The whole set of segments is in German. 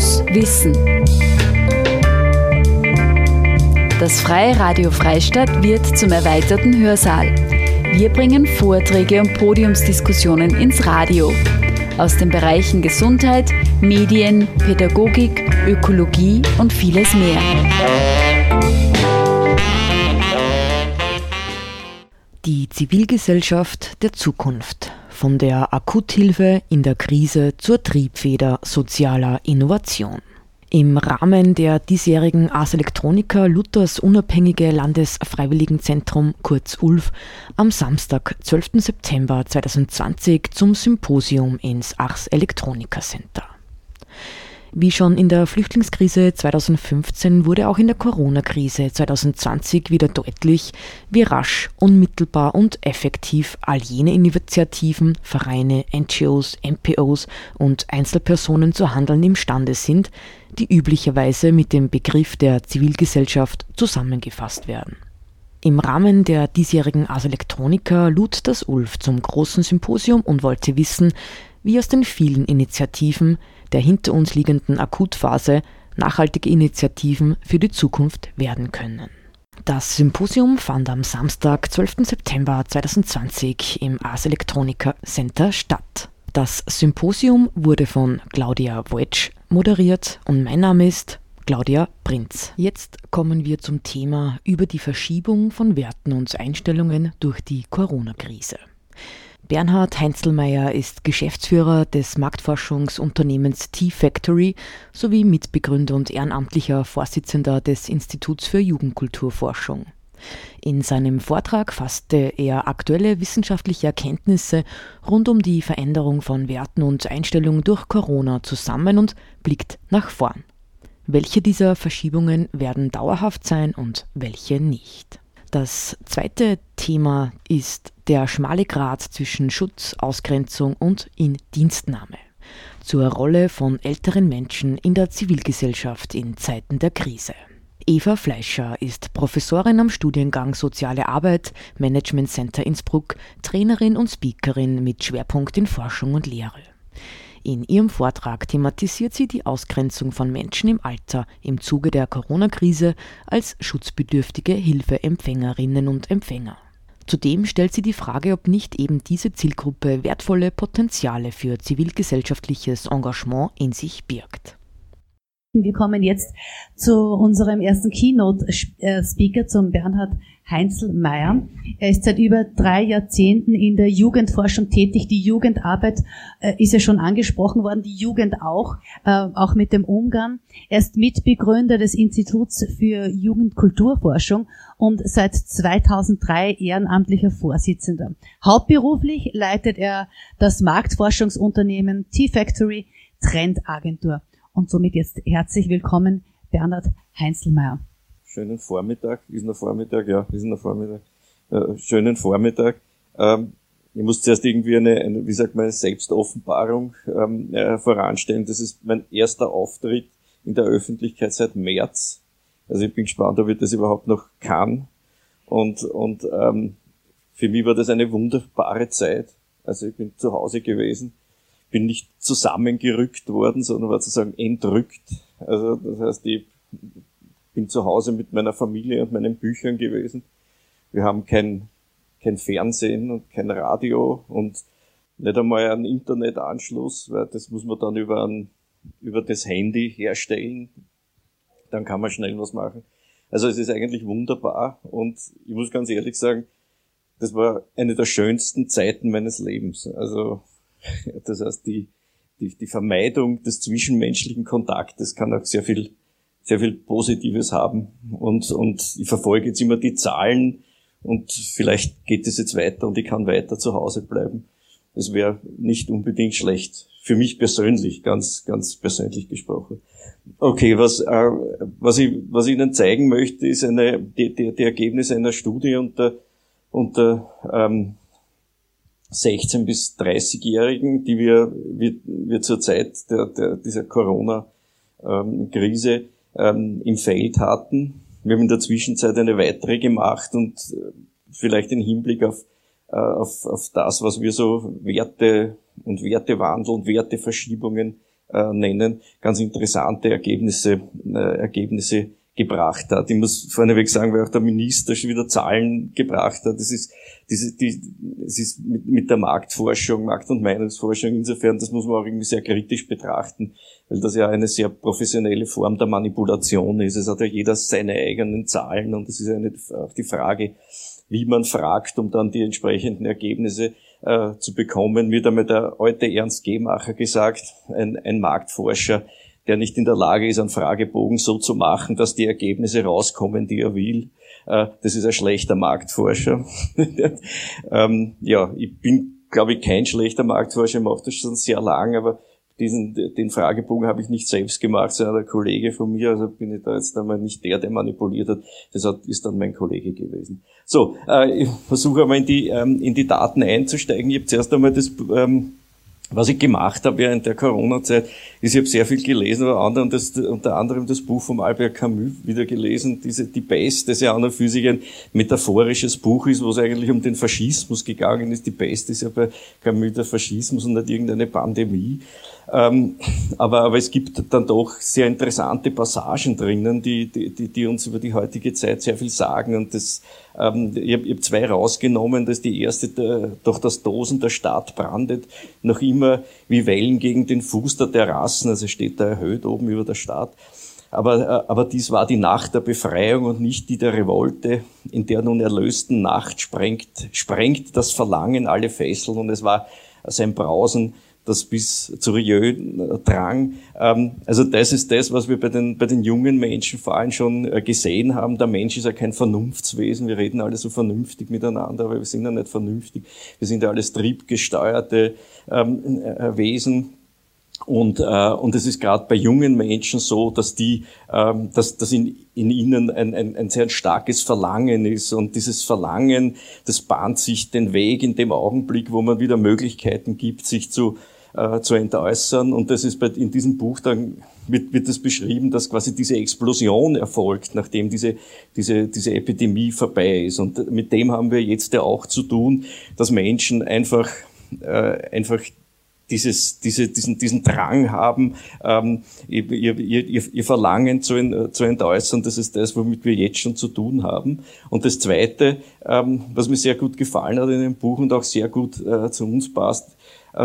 muss wissen. Das Freie Radio Freistadt wird zum erweiterten Hörsaal. Wir bringen Vorträge und Podiumsdiskussionen ins Radio aus den Bereichen Gesundheit, Medien, Pädagogik, Ökologie und vieles mehr. Die Zivilgesellschaft der Zukunft. Von der Akuthilfe in der Krise zur Triebfeder sozialer Innovation. Im Rahmen der diesjährigen Ars Electronica Luthers Unabhängige Landesfreiwilligenzentrum kurz ULF am Samstag, 12. September 2020 zum Symposium ins Ars Electronica Center. Wie schon in der Flüchtlingskrise 2015 wurde auch in der Corona-Krise 2020 wieder deutlich, wie rasch, unmittelbar und effektiv all jene Initiativen, Vereine, NGOs, NPOs und Einzelpersonen zu handeln imstande sind, die üblicherweise mit dem Begriff der Zivilgesellschaft zusammengefasst werden. Im Rahmen der diesjährigen Ars Electronica lud das ULF zum großen Symposium und wollte wissen, wie aus den vielen Initiativen der hinter uns liegenden Akutphase nachhaltige Initiativen für die Zukunft werden können. Das Symposium fand am Samstag, 12. September 2020 im Ars Electronica Center statt. Das Symposium wurde von Claudia Wojtsch moderiert und mein Name ist Claudia Prinz. Jetzt kommen wir zum Thema über die Verschiebung von Werten und Einstellungen durch die Corona-Krise. Bernhard Heinzelmeier ist Geschäftsführer des Marktforschungsunternehmens T-Factory sowie Mitbegründer und ehrenamtlicher Vorsitzender des Instituts für Jugendkulturforschung. In seinem Vortrag fasste er aktuelle wissenschaftliche Erkenntnisse rund um die Veränderung von Werten und Einstellungen durch Corona zusammen und blickt nach vorn. Welche dieser Verschiebungen werden dauerhaft sein und welche nicht? Das zweite Thema ist der schmale Grat zwischen Schutz, Ausgrenzung und Indienstnahme. Zur Rolle von älteren Menschen in der Zivilgesellschaft in Zeiten der Krise. Eva Fleischer ist Professorin am Studiengang Soziale Arbeit, Management Center Innsbruck, Trainerin und Speakerin mit Schwerpunkt in Forschung und Lehre. In ihrem Vortrag thematisiert sie die Ausgrenzung von Menschen im Alter im Zuge der Corona-Krise als schutzbedürftige Hilfeempfängerinnen und Empfänger. Zudem stellt sie die Frage, ob nicht eben diese Zielgruppe wertvolle Potenziale für zivilgesellschaftliches Engagement in sich birgt. Wir kommen jetzt zu unserem ersten Keynote-Speaker, zum Bernhard Heinzelmeier. Er ist seit über drei Jahrzehnten in der Jugendforschung tätig. Die Jugendarbeit äh, ist ja schon angesprochen worden, die Jugend auch, äh, auch mit dem Umgang. Er ist Mitbegründer des Instituts für Jugendkulturforschung und seit 2003 ehrenamtlicher Vorsitzender. Hauptberuflich leitet er das Marktforschungsunternehmen T-Factory Trendagentur. Und somit jetzt herzlich willkommen, Bernhard Heinzelmeier schönen Vormittag. Ist noch Vormittag? Ja, ist noch Vormittag. Äh, schönen Vormittag. Ähm, ich muss zuerst irgendwie eine, eine wie sagt man, Selbstoffenbarung ähm, äh, voranstellen. Das ist mein erster Auftritt in der Öffentlichkeit seit März. Also ich bin gespannt, ob ich das überhaupt noch kann. Und, und ähm, für mich war das eine wunderbare Zeit. Also ich bin zu Hause gewesen, bin nicht zusammengerückt worden, sondern war sozusagen entrückt. Also das heißt, ich bin zu Hause mit meiner Familie und meinen Büchern gewesen. Wir haben kein, kein Fernsehen und kein Radio und nicht einmal einen Internetanschluss, weil das muss man dann über, ein, über das Handy herstellen. Dann kann man schnell was machen. Also es ist eigentlich wunderbar und ich muss ganz ehrlich sagen, das war eine der schönsten Zeiten meines Lebens. Also das heißt, die, die, die Vermeidung des zwischenmenschlichen Kontaktes kann auch sehr viel sehr viel Positives haben. Und, und ich verfolge jetzt immer die Zahlen und vielleicht geht es jetzt weiter und ich kann weiter zu Hause bleiben. Es wäre nicht unbedingt schlecht. Für mich persönlich, ganz, ganz persönlich gesprochen. Okay, was, äh, was, ich, was ich Ihnen zeigen möchte, ist eine, die, die, die Ergebnisse einer Studie unter, unter ähm, 16- bis 30-Jährigen, die wir, wir, wir zur Zeit der, der, dieser Corona-Krise ähm, im Feld hatten. Wir haben in der Zwischenzeit eine weitere gemacht und äh, vielleicht im Hinblick auf, äh, auf, auf das, was wir so Werte und Wertewandel und Werteverschiebungen äh, nennen, ganz interessante Ergebnisse, äh, Ergebnisse gebracht hat. Ich muss vorneweg sagen, weil auch der Minister schon wieder Zahlen gebracht hat. Das ist, diese, die, es ist mit, mit der Marktforschung, Markt- und Meinungsforschung insofern, das muss man auch irgendwie sehr kritisch betrachten, weil das ja eine sehr professionelle Form der Manipulation ist. Es hat ja jeder seine eigenen Zahlen und es ist eine, auch die Frage, wie man fragt, um dann die entsprechenden Ergebnisse äh, zu bekommen. Mir einmal der alte Ernst Gehmacher gesagt, ein, ein Marktforscher, der nicht in der Lage ist, einen Fragebogen so zu machen, dass die Ergebnisse rauskommen, die er will. Äh, das ist ein schlechter Marktforscher. ähm, ja, ich bin, glaube ich, kein schlechter Marktforscher, ich mache das schon sehr lang, aber diesen, den Fragebogen habe ich nicht selbst gemacht, sondern ein Kollege von mir, also bin ich da jetzt einmal nicht der, der manipuliert hat, das hat, ist dann mein Kollege gewesen. So, äh, ich versuche einmal in die, ähm, in die Daten einzusteigen. Ich habe zuerst einmal das ähm, was ich gemacht habe während der Corona-Zeit, ist, ich habe sehr viel gelesen, unter anderem das, unter anderem das Buch von Albert Camus wieder gelesen, diese Die Pest, das ja an und für sich ein metaphorisches Buch ist, wo es eigentlich um den Faschismus gegangen ist. Die Pest ist ja bei Camus der Faschismus und nicht irgendeine Pandemie. Ähm, aber, aber es gibt dann doch sehr interessante Passagen drinnen, die, die, die uns über die heutige Zeit sehr viel sagen. Und das, ähm, ich habe hab zwei rausgenommen. Das ist die erste, der, durch das Dosen der Stadt brandet noch immer wie Wellen gegen den Fuß der Terrassen. Also steht da erhöht oben über der Stadt. Aber, äh, aber dies war die Nacht der Befreiung und nicht die der Revolte, in der nun erlösten Nacht sprengt, sprengt das Verlangen alle Fesseln und es war sein Brausen das bis zu Rieu drang. Ähm, also das ist das, was wir bei den, bei den jungen Menschen vor allem schon äh, gesehen haben. Der Mensch ist ja kein Vernunftswesen. Wir reden alle so vernünftig miteinander, aber wir sind ja nicht vernünftig. Wir sind ja alles triebgesteuerte ähm, äh, Wesen. Und, äh, und es ist gerade bei jungen Menschen so, dass die, ähm, dass, dass in, in ihnen ein, ein, ein sehr starkes Verlangen ist. Und dieses Verlangen, das bahnt sich den Weg in dem Augenblick, wo man wieder Möglichkeiten gibt, sich zu, äh, zu entäußern. Und das ist bei, in diesem Buch dann wird, wird das beschrieben, dass quasi diese Explosion erfolgt, nachdem diese, diese, diese Epidemie vorbei ist. Und mit dem haben wir jetzt ja auch zu tun, dass Menschen einfach, äh, einfach dieses, diese, diesen, diesen Drang haben, ähm, ihr, ihr, ihr, ihr Verlangen zu, in, zu entäußern, das ist das, womit wir jetzt schon zu tun haben. Und das Zweite, ähm, was mir sehr gut gefallen hat in dem Buch und auch sehr gut äh, zu uns passt,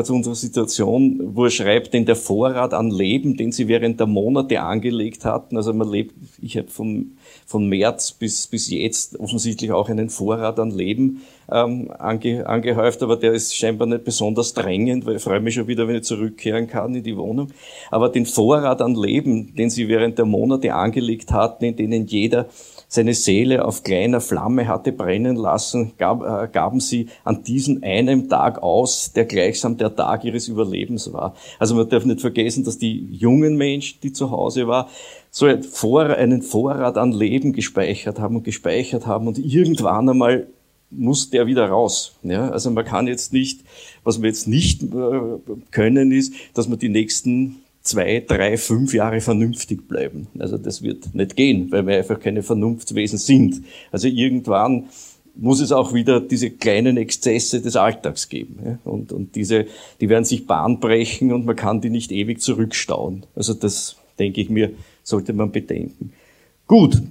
zu unserer Situation, wo er schreibt, denn der Vorrat an Leben, den sie während der Monate angelegt hatten, also man lebt, ich habe von, von März bis, bis jetzt offensichtlich auch einen Vorrat an Leben ähm, ange, angehäuft, aber der ist scheinbar nicht besonders drängend, weil ich freue mich schon wieder, wenn ich zurückkehren kann in die Wohnung. Aber den Vorrat an Leben, den sie während der Monate angelegt hatten, in denen jeder seine Seele auf kleiner Flamme hatte brennen lassen, gab, äh, gaben sie an diesem einen Tag aus, der gleichsam der Tag ihres Überlebens war. Also man darf nicht vergessen, dass die jungen Menschen, die zu Hause waren, so einen Vorrat an Leben gespeichert haben und gespeichert haben und irgendwann einmal muss der wieder raus. Ja, also man kann jetzt nicht, was wir jetzt nicht äh, können, ist, dass man die nächsten zwei, drei, fünf Jahre vernünftig bleiben. Also das wird nicht gehen, weil wir einfach keine Vernunftswesen sind. Also irgendwann muss es auch wieder diese kleinen Exzesse des Alltags geben. Und, und diese, die werden sich Bahn brechen und man kann die nicht ewig zurückstauen. Also das, denke ich mir, sollte man bedenken. Gut,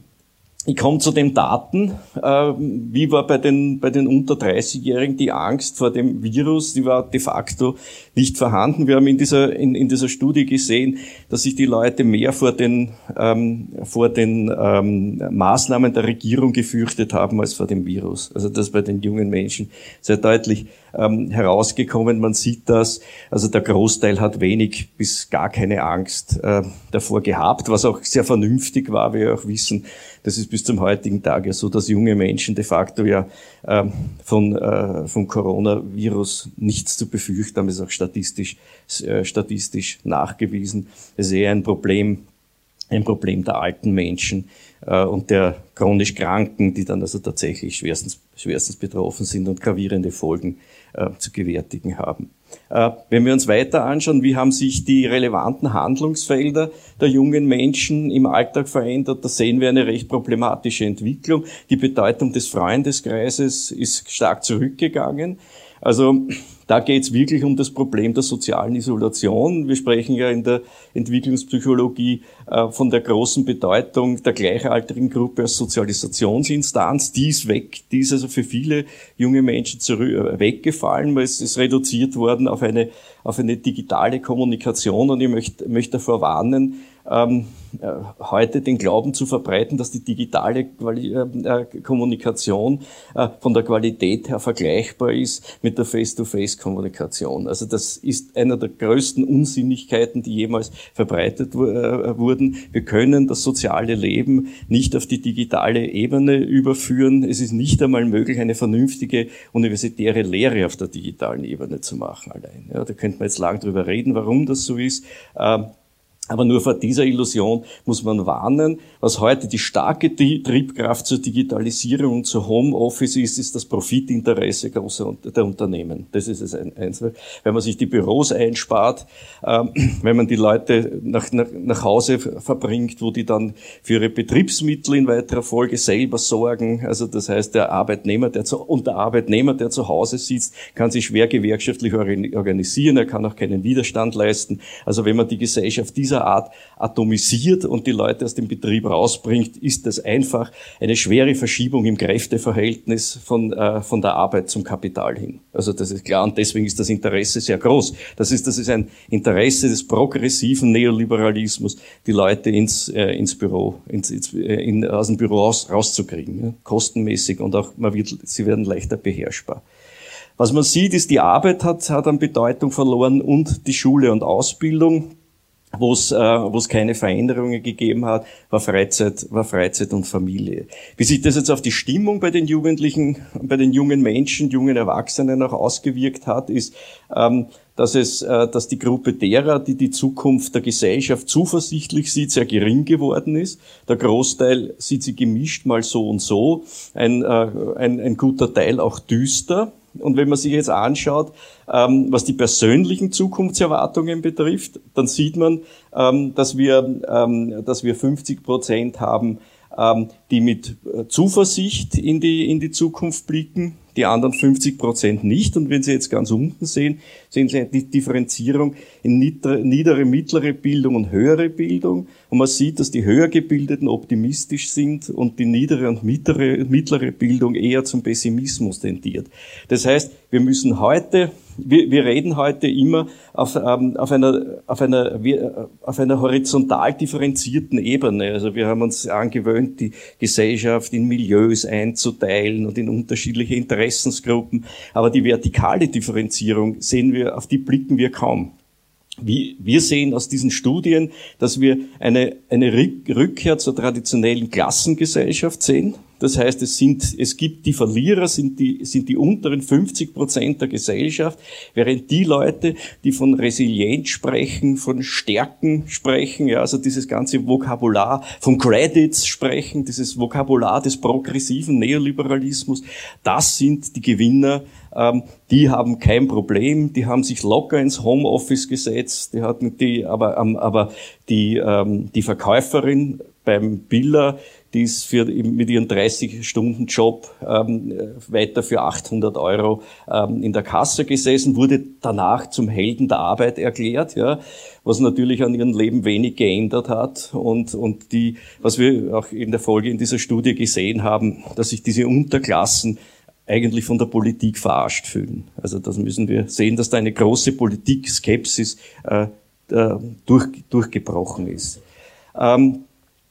ich komme zu den Daten. Äh, wie war bei den, bei den unter 30-Jährigen die Angst vor dem Virus? Die war de facto nicht vorhanden. Wir haben in dieser, in, in dieser Studie gesehen, dass sich die Leute mehr vor den, ähm, vor den ähm, Maßnahmen der Regierung gefürchtet haben als vor dem Virus. Also das bei den jungen Menschen sehr deutlich ähm, herausgekommen. Man sieht das. Also der Großteil hat wenig bis gar keine Angst äh, davor gehabt, was auch sehr vernünftig war, wie wir auch wissen. Das ist bis zum heutigen Tag ja so, dass junge Menschen de facto ja äh, von, äh, vom Coronavirus nichts zu befürchten haben. Das ist auch statistisch, äh, statistisch nachgewiesen. Es ist eher ein Problem, ein Problem der alten Menschen äh, und der chronisch Kranken, die dann also tatsächlich schwerstens, schwerstens betroffen sind und gravierende Folgen äh, zu gewärtigen haben. Äh, wenn wir uns weiter anschauen, wie haben sich die relevanten Handlungsfelder der jungen Menschen im Alltag verändert, da sehen wir eine recht problematische Entwicklung. Die Bedeutung des Freundeskreises ist stark zurückgegangen. Also da geht es wirklich um das Problem der sozialen Isolation. Wir sprechen ja in der Entwicklungspsychologie äh, von der großen Bedeutung der gleichaltrigen Gruppe als Sozialisationsinstanz. Die ist weg, die ist also für viele junge Menschen zurück, äh, weggefallen, weil es ist reduziert worden auf eine, auf eine digitale Kommunikation und ich möchte, möchte davor warnen, ähm, äh, heute den Glauben zu verbreiten, dass die digitale Quali äh, Kommunikation äh, von der Qualität her vergleichbar ist mit der Face-to-Face-Kommunikation. Also das ist einer der größten Unsinnigkeiten, die jemals verbreitet äh, wurden. Wir können das soziale Leben nicht auf die digitale Ebene überführen. Es ist nicht einmal möglich, eine vernünftige universitäre Lehre auf der digitalen Ebene zu machen allein. Ja, da könnte man jetzt lang drüber reden, warum das so ist. Ähm, aber nur vor dieser Illusion muss man warnen. Was heute die starke Triebkraft zur Digitalisierung und zur Homeoffice ist, ist das Profitinteresse großer der Unternehmen. Das ist es eins. Wenn man sich die Büros einspart, ähm, wenn man die Leute nach, nach, nach Hause verbringt, wo die dann für ihre Betriebsmittel in weiterer Folge selber sorgen. Also das heißt, der Arbeitnehmer, der zu, und der Arbeitnehmer, der zu Hause sitzt, kann sich schwer gewerkschaftlich organisieren. Er kann auch keinen Widerstand leisten. Also wenn man die Gesellschaft dieser dieser Art atomisiert und die Leute aus dem Betrieb rausbringt, ist das einfach eine schwere Verschiebung im Kräfteverhältnis von, äh, von der Arbeit zum Kapital hin. Also das ist klar und deswegen ist das Interesse sehr groß. Das ist, das ist ein Interesse des progressiven Neoliberalismus, die Leute ins, äh, ins Büro, ins, ins, äh, in, aus dem Büro raus, rauszukriegen, ja? kostenmäßig und auch man wird, sie werden leichter beherrschbar. Was man sieht, ist, die Arbeit hat, hat an Bedeutung verloren und die Schule und Ausbildung wo es äh, wo es keine Veränderungen gegeben hat, war Freizeit, war Freizeit und Familie. Wie sich das jetzt auf die Stimmung bei den Jugendlichen, bei den jungen Menschen, jungen Erwachsenen auch ausgewirkt hat, ist, ähm, dass es, äh, dass die Gruppe derer, die die Zukunft der Gesellschaft zuversichtlich sieht, sehr gering geworden ist. Der Großteil sieht sie gemischt mal so und so, ein, äh, ein, ein guter Teil auch düster. Und wenn man sich jetzt anschaut, ähm, was die persönlichen Zukunftserwartungen betrifft, dann sieht man, ähm, dass wir, ähm, dass wir 50 Prozent haben, ähm, die mit äh, Zuversicht in die, in die Zukunft blicken, die anderen 50 Prozent nicht. Und wenn Sie jetzt ganz unten sehen, sehen Sie die Differenzierung in niedere, mittlere Bildung und höhere Bildung. Und man sieht, dass die höher gebildeten optimistisch sind und die niedere und mittlere, mittlere Bildung eher zum Pessimismus tendiert. Das heißt, wir müssen heute wir, wir reden heute immer auf, ähm, auf, einer, auf, einer, auf einer horizontal differenzierten Ebene. Also wir haben uns angewöhnt, die Gesellschaft in Milieus einzuteilen und in unterschiedliche Interessensgruppen. Aber die vertikale Differenzierung sehen wir, auf die blicken wir kaum. Wir sehen aus diesen Studien, dass wir eine, eine Rückkehr zur traditionellen Klassengesellschaft sehen. Das heißt, es sind, es gibt die Verlierer, sind die, sind die unteren 50 Prozent der Gesellschaft, während die Leute, die von Resilienz sprechen, von Stärken sprechen, ja, also dieses ganze Vokabular von Credits sprechen, dieses Vokabular des progressiven Neoliberalismus, das sind die Gewinner, ähm, die haben kein Problem, die haben sich locker ins Homeoffice gesetzt, die hatten die, aber, ähm, aber die, ähm, die Verkäuferin beim Biller, die ist für, mit ihrem 30-Stunden-Job ähm, weiter für 800 Euro ähm, in der Kasse gesessen, wurde danach zum Helden der Arbeit erklärt, ja, was natürlich an ihrem Leben wenig geändert hat und, und die, was wir auch in der Folge in dieser Studie gesehen haben, dass sich diese Unterklassen eigentlich von der Politik verarscht fühlen. Also das müssen wir sehen, dass da eine große Politik-Skepsis äh, äh, durch, durchgebrochen ist. Ähm,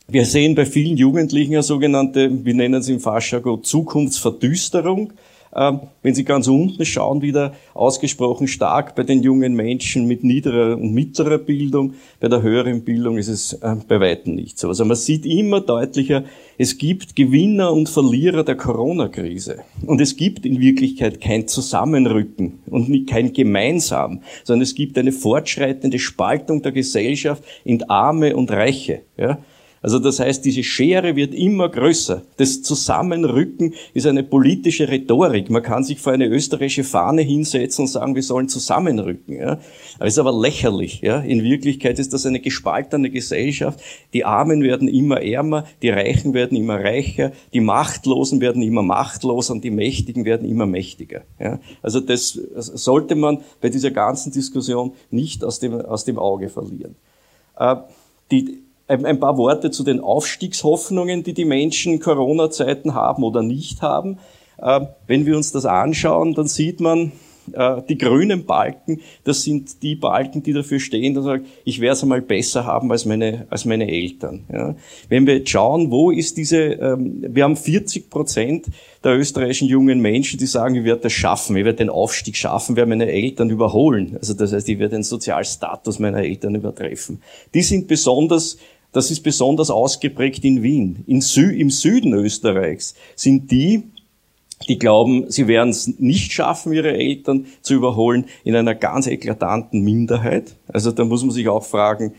wir sehen bei vielen Jugendlichen eine sogenannte, wir nennen es im Fachjargon, Zukunftsverdüsterung. Ähm, wenn Sie ganz unten schauen, wieder ausgesprochen stark bei den jungen Menschen mit niederer und mittlerer Bildung. Bei der höheren Bildung ist es äh, bei weitem nicht so. Also man sieht immer deutlicher, es gibt Gewinner und Verlierer der Corona-Krise. Und es gibt in Wirklichkeit kein Zusammenrücken und kein Gemeinsam, sondern es gibt eine fortschreitende Spaltung der Gesellschaft in Arme und Reiche. Ja? Also das heißt, diese Schere wird immer größer. Das Zusammenrücken ist eine politische Rhetorik. Man kann sich vor eine österreichische Fahne hinsetzen und sagen, wir sollen zusammenrücken. Ja. Das ist aber lächerlich. Ja. In Wirklichkeit ist das eine gespaltene Gesellschaft. Die Armen werden immer ärmer, die Reichen werden immer reicher, die Machtlosen werden immer machtloser und die Mächtigen werden immer mächtiger. Ja. Also das sollte man bei dieser ganzen Diskussion nicht aus dem, aus dem Auge verlieren. Äh, die, ein paar Worte zu den Aufstiegshoffnungen, die die Menschen Corona-Zeiten haben oder nicht haben. Äh, wenn wir uns das anschauen, dann sieht man, äh, die grünen Balken, das sind die Balken, die dafür stehen, dass sagen, ich werde es einmal besser haben als meine, als meine Eltern. Ja. Wenn wir jetzt schauen, wo ist diese, ähm, wir haben 40 Prozent der österreichischen jungen Menschen, die sagen, ich werde das schaffen, ich werde den Aufstieg schaffen, werde meine Eltern überholen. Also das heißt, ich werde den Sozialstatus meiner Eltern übertreffen. Die sind besonders das ist besonders ausgeprägt in Wien. In Sü Im Süden Österreichs sind die, die glauben, sie werden es nicht schaffen, ihre Eltern zu überholen, in einer ganz eklatanten Minderheit. Also da muss man sich auch fragen,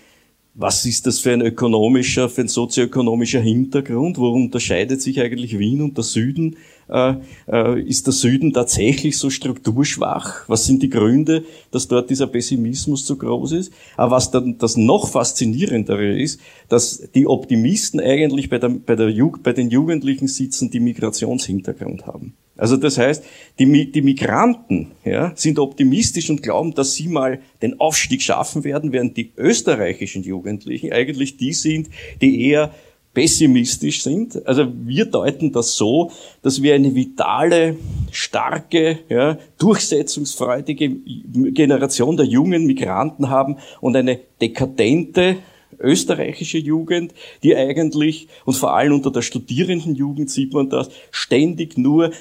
was ist das für ein ökonomischer, für ein sozioökonomischer Hintergrund? Wo unterscheidet sich eigentlich Wien und der Süden? Äh, äh, ist der Süden tatsächlich so strukturschwach? Was sind die Gründe, dass dort dieser Pessimismus so groß ist? Aber was dann das noch faszinierendere ist, dass die Optimisten eigentlich bei, der, bei, der, bei den Jugendlichen sitzen, die Migrationshintergrund haben. Also das heißt, die, die Migranten ja, sind optimistisch und glauben, dass sie mal den Aufstieg schaffen werden, während die österreichischen Jugendlichen eigentlich die sind, die eher pessimistisch sind. Also wir deuten das so, dass wir eine vitale, starke, ja, durchsetzungsfreudige Generation der jungen Migranten haben und eine dekadente, österreichische Jugend, die eigentlich, und vor allem unter der studierenden Jugend sieht man das, ständig nur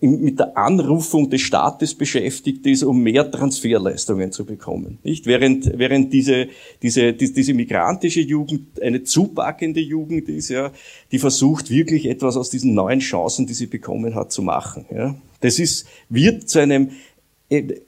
mit der Anrufung des Staates beschäftigt ist, um mehr Transferleistungen zu bekommen. Nicht? Während, während diese, diese, die, diese migrantische Jugend eine zupackende Jugend ist, ja, die versucht wirklich etwas aus diesen neuen Chancen, die sie bekommen hat, zu machen. Ja. Das ist, wird zu einem,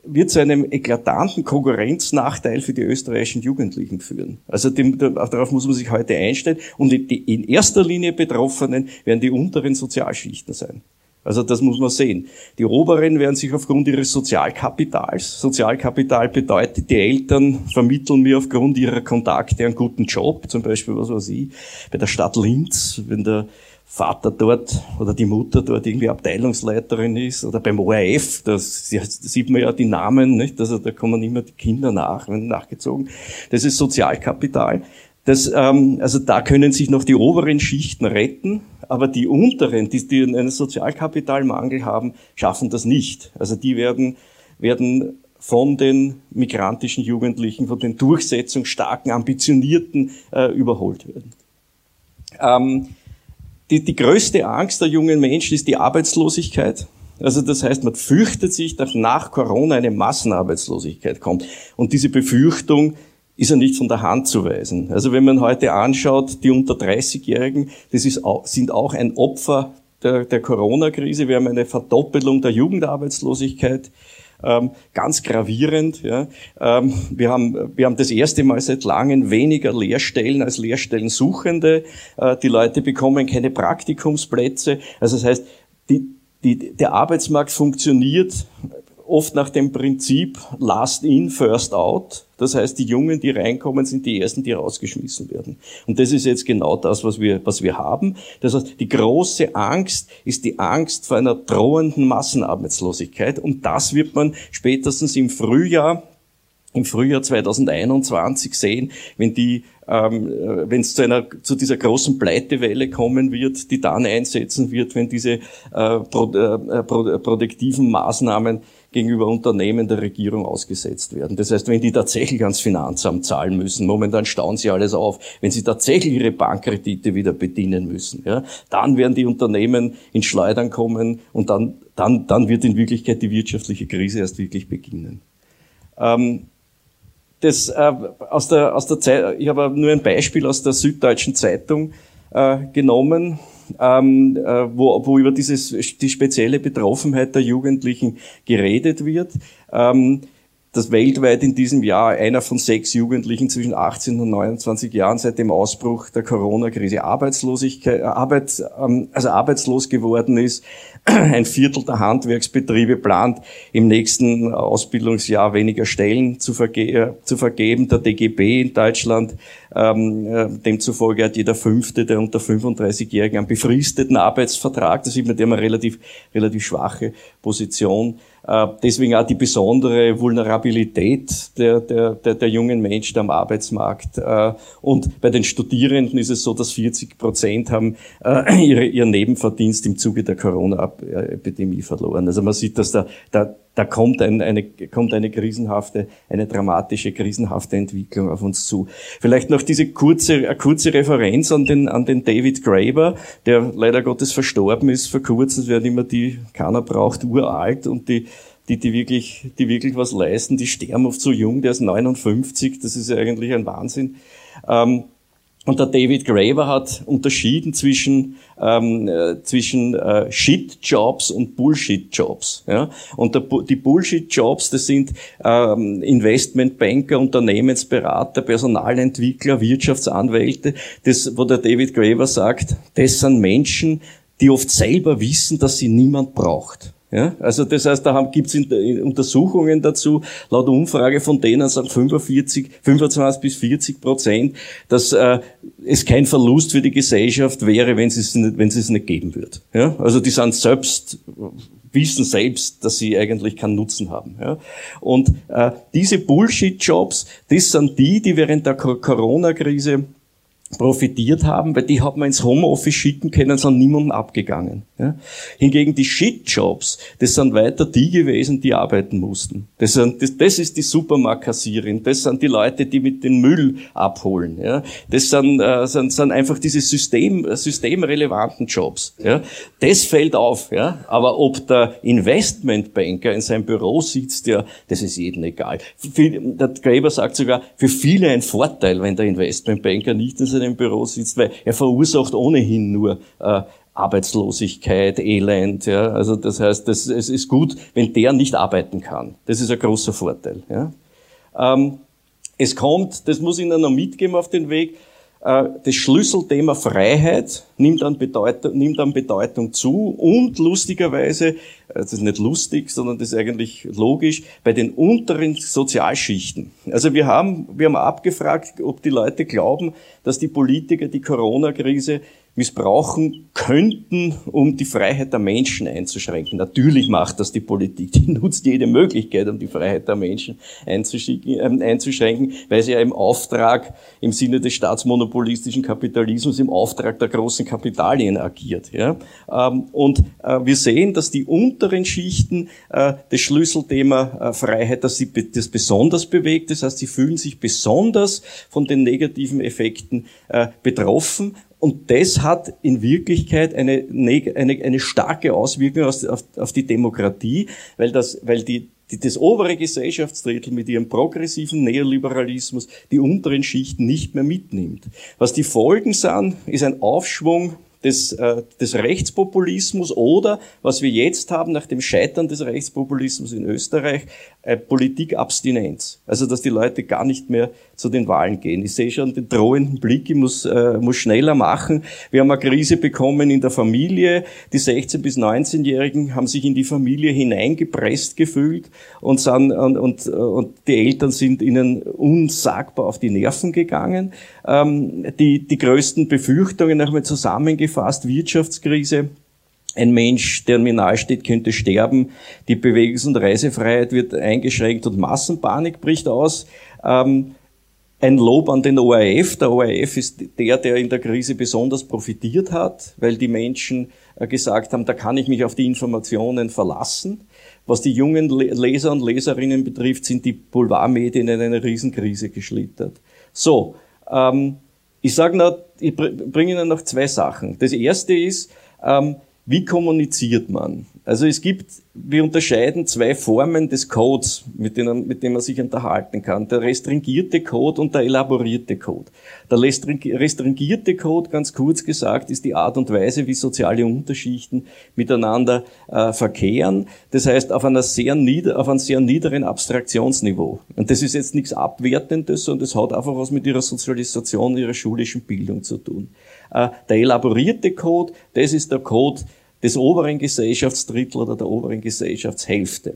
wird zu einem eklatanten Konkurrenznachteil für die österreichischen Jugendlichen führen. Also dem, darauf muss man sich heute einstellen. Und in erster Linie Betroffenen werden die unteren Sozialschichten sein. Also das muss man sehen. Die Oberen werden sich aufgrund ihres Sozialkapitals, Sozialkapital bedeutet, die Eltern vermitteln mir aufgrund ihrer Kontakte einen guten Job, zum Beispiel, was weiß ich, bei der Stadt Linz, wenn der Vater dort oder die Mutter dort irgendwie Abteilungsleiterin ist oder beim ORF, da sieht man ja die Namen, nicht? Also da kommen immer die Kinder nach, wenn nachgezogen. Das ist Sozialkapital. Das, ähm, also da können sich noch die oberen Schichten retten, aber die unteren, die, die einen Sozialkapitalmangel haben, schaffen das nicht. Also die werden, werden von den migrantischen Jugendlichen, von den durchsetzungsstarken, ambitionierten äh, überholt werden. Ähm, die, die größte Angst der jungen Menschen ist die Arbeitslosigkeit. Also das heißt, man fürchtet sich, dass nach Corona eine Massenarbeitslosigkeit kommt. Und diese Befürchtung ist ja nicht von der Hand zu weisen. Also wenn man heute anschaut, die unter 30-Jährigen, das ist sind auch ein Opfer der, der Corona-Krise. Wir haben eine Verdoppelung der Jugendarbeitslosigkeit. Ähm, ganz gravierend. Ja. Ähm, wir, haben, wir haben das erste Mal seit langem weniger Lehrstellen als Lehrstellensuchende. Äh, die Leute bekommen keine Praktikumsplätze. Also das heißt, die, die, der Arbeitsmarkt funktioniert oft nach dem Prinzip Last in, First out. Das heißt, die Jungen, die reinkommen, sind die Ersten, die rausgeschmissen werden. Und das ist jetzt genau das, was wir, was wir haben. Das heißt, die große Angst ist die Angst vor einer drohenden Massenarbeitslosigkeit. Und das wird man spätestens im Frühjahr im Frühjahr 2021 sehen, wenn die, ähm, äh, wenn es zu einer zu dieser großen Pleitewelle kommen wird, die dann einsetzen wird, wenn diese äh, pro, äh, pro, produktiven Maßnahmen gegenüber Unternehmen der Regierung ausgesetzt werden. Das heißt, wenn die tatsächlich ans Finanzamt zahlen müssen, momentan stauen sie alles auf, wenn sie tatsächlich ihre Bankkredite wieder bedienen müssen, ja, dann werden die Unternehmen ins Schleudern kommen und dann, dann, dann wird in Wirklichkeit die wirtschaftliche Krise erst wirklich beginnen. Ähm, das, äh, aus der, aus der Zeit, ich habe nur ein Beispiel aus der Süddeutschen Zeitung äh, genommen ähm, äh, wo, wo über dieses, die spezielle Betroffenheit der Jugendlichen geredet wird. Ähm, dass weltweit in diesem Jahr einer von sechs Jugendlichen zwischen 18 und 29 Jahren seit dem Ausbruch der Corona-Krise äh, Arbeit, ähm, also arbeitslos geworden ist. Ein Viertel der Handwerksbetriebe plant im nächsten Ausbildungsjahr weniger Stellen zu, verge äh, zu vergeben. Der DGB in Deutschland, ähm, äh, demzufolge hat jeder Fünfte der unter 35-Jährigen einen befristeten Arbeitsvertrag. Das ist mit dem eine relativ, relativ schwache Position. Äh, deswegen auch die besondere Vulnerabilität der, der, der, der jungen Menschen am Arbeitsmarkt. Äh, und bei den Studierenden ist es so, dass 40 Prozent haben äh, ihre, ihren Nebenverdienst im Zuge der Corona-Epidemie verloren. Also man sieht, dass da, da, da kommt, ein, eine, kommt eine krisenhafte, eine dramatische, krisenhafte Entwicklung auf uns zu. Vielleicht noch diese kurze, kurze Referenz an den, an den David Graeber, der leider Gottes verstorben ist vor kurzem, werden immer die, keiner braucht, uralt und die, die, die wirklich, die wirklich was leisten, die sterben oft so jung, der ist 59, das ist ja eigentlich ein Wahnsinn. Ähm, und der David Graeber hat unterschieden zwischen, ähm, äh, zwischen äh, Shit-Jobs und Bullshit-Jobs. Ja? Und der, die Bullshit-Jobs, das sind ähm, Investmentbanker, Unternehmensberater, Personalentwickler, Wirtschaftsanwälte. Das, wo der David Graeber sagt, das sind Menschen, die oft selber wissen, dass sie niemand braucht. Ja, also das heißt, da gibt es Untersuchungen dazu, laut Umfrage von denen sagen 45, 25 bis 40 Prozent, dass äh, es kein Verlust für die Gesellschaft wäre, wenn es wenn es nicht geben würde. Ja, also die sind selbst wissen selbst, dass sie eigentlich keinen Nutzen haben. Ja? Und äh, diese Bullshit-Jobs, das sind die, die während der Corona-Krise profitiert haben, weil die hat man ins Homeoffice schicken können, sind niemandem abgegangen. Ja? Hingegen die Shitjobs, das sind weiter die gewesen, die arbeiten mussten. Das, sind, das, das ist die Supermarktkassierin, das sind die Leute, die mit den Müll abholen. Ja? Das sind, äh, sind, sind einfach diese System, systemrelevanten Jobs. Ja? Das fällt auf. Ja? Aber ob der Investmentbanker in seinem Büro sitzt, ja, das ist jedem egal. Der Graeber sagt sogar, für viele ein Vorteil, wenn der Investmentbanker nicht in seinem Büro sitzt, weil er verursacht ohnehin nur äh, Arbeitslosigkeit, Elend. Ja. Also das heißt, das, es ist gut, wenn der nicht arbeiten kann. Das ist ein großer Vorteil. Ja. Ähm, es kommt, das muss ich Ihnen noch mitgeben auf den Weg, das Schlüsselthema Freiheit nimmt an, Bedeutung, nimmt an Bedeutung zu und lustigerweise, äh, das ist nicht lustig, sondern das ist eigentlich logisch, bei den unteren Sozialschichten. Also wir haben, wir haben abgefragt, ob die Leute glauben, dass die Politiker die Corona-Krise missbrauchen könnten, um die Freiheit der Menschen einzuschränken. Natürlich macht das die Politik. Die nutzt jede Möglichkeit, um die Freiheit der Menschen äh, einzuschränken, weil sie ja im Auftrag, im Sinne des staatsmonopolistischen Kapitalismus, im Auftrag der großen Kapitalien agiert. Ja? Ähm, und äh, wir sehen, dass die unteren Schichten äh, das Schlüsselthema Freiheit, dass sie das besonders bewegt. Das heißt, sie fühlen sich besonders von den negativen Effekten betroffen und das hat in Wirklichkeit eine, eine, eine starke Auswirkung auf, auf die Demokratie, weil, das, weil die, die, das obere Gesellschaftsdrittel mit ihrem progressiven Neoliberalismus die unteren Schichten nicht mehr mitnimmt. Was die Folgen sind, ist ein Aufschwung des, äh, des Rechtspopulismus oder, was wir jetzt haben nach dem Scheitern des Rechtspopulismus in Österreich, äh, Politikabstinenz. Also, dass die Leute gar nicht mehr zu den Wahlen gehen. Ich sehe schon den drohenden Blick, ich muss, äh, muss schneller machen. Wir haben eine Krise bekommen in der Familie. Die 16- bis 19-Jährigen haben sich in die Familie hineingepresst gefühlt und, sind, und, und, und die Eltern sind ihnen unsagbar auf die Nerven gegangen. Ähm, die, die größten Befürchtungen, nochmal zusammengefasst, Wirtschaftskrise, ein Mensch, der mir nahesteht, könnte sterben. Die Bewegungs- und Reisefreiheit wird eingeschränkt und Massenpanik bricht aus. Ähm, ein Lob an den ORF. Der ORF ist der, der in der Krise besonders profitiert hat, weil die Menschen äh, gesagt haben, da kann ich mich auf die Informationen verlassen. Was die jungen Leser und Leserinnen betrifft, sind die Boulevardmedien in eine Riesenkrise geschlittert. So, ähm, ich sage noch, ich bringe Ihnen noch zwei Sachen. Das erste ist, ähm, wie kommuniziert man? Also es gibt, wir unterscheiden zwei Formen des Codes, mit denen, mit denen man sich unterhalten kann. Der restringierte Code und der elaborierte Code. Der restringierte Code, ganz kurz gesagt, ist die Art und Weise, wie soziale Unterschichten miteinander äh, verkehren. Das heißt, auf, einer sehr nieder, auf einem sehr niederen Abstraktionsniveau. Und das ist jetzt nichts Abwertendes, sondern das hat einfach was mit ihrer Sozialisation, ihrer schulischen Bildung zu tun. Äh, der elaborierte Code, das ist der Code, des oberen Gesellschaftsdrittel oder der oberen Gesellschaftshälfte.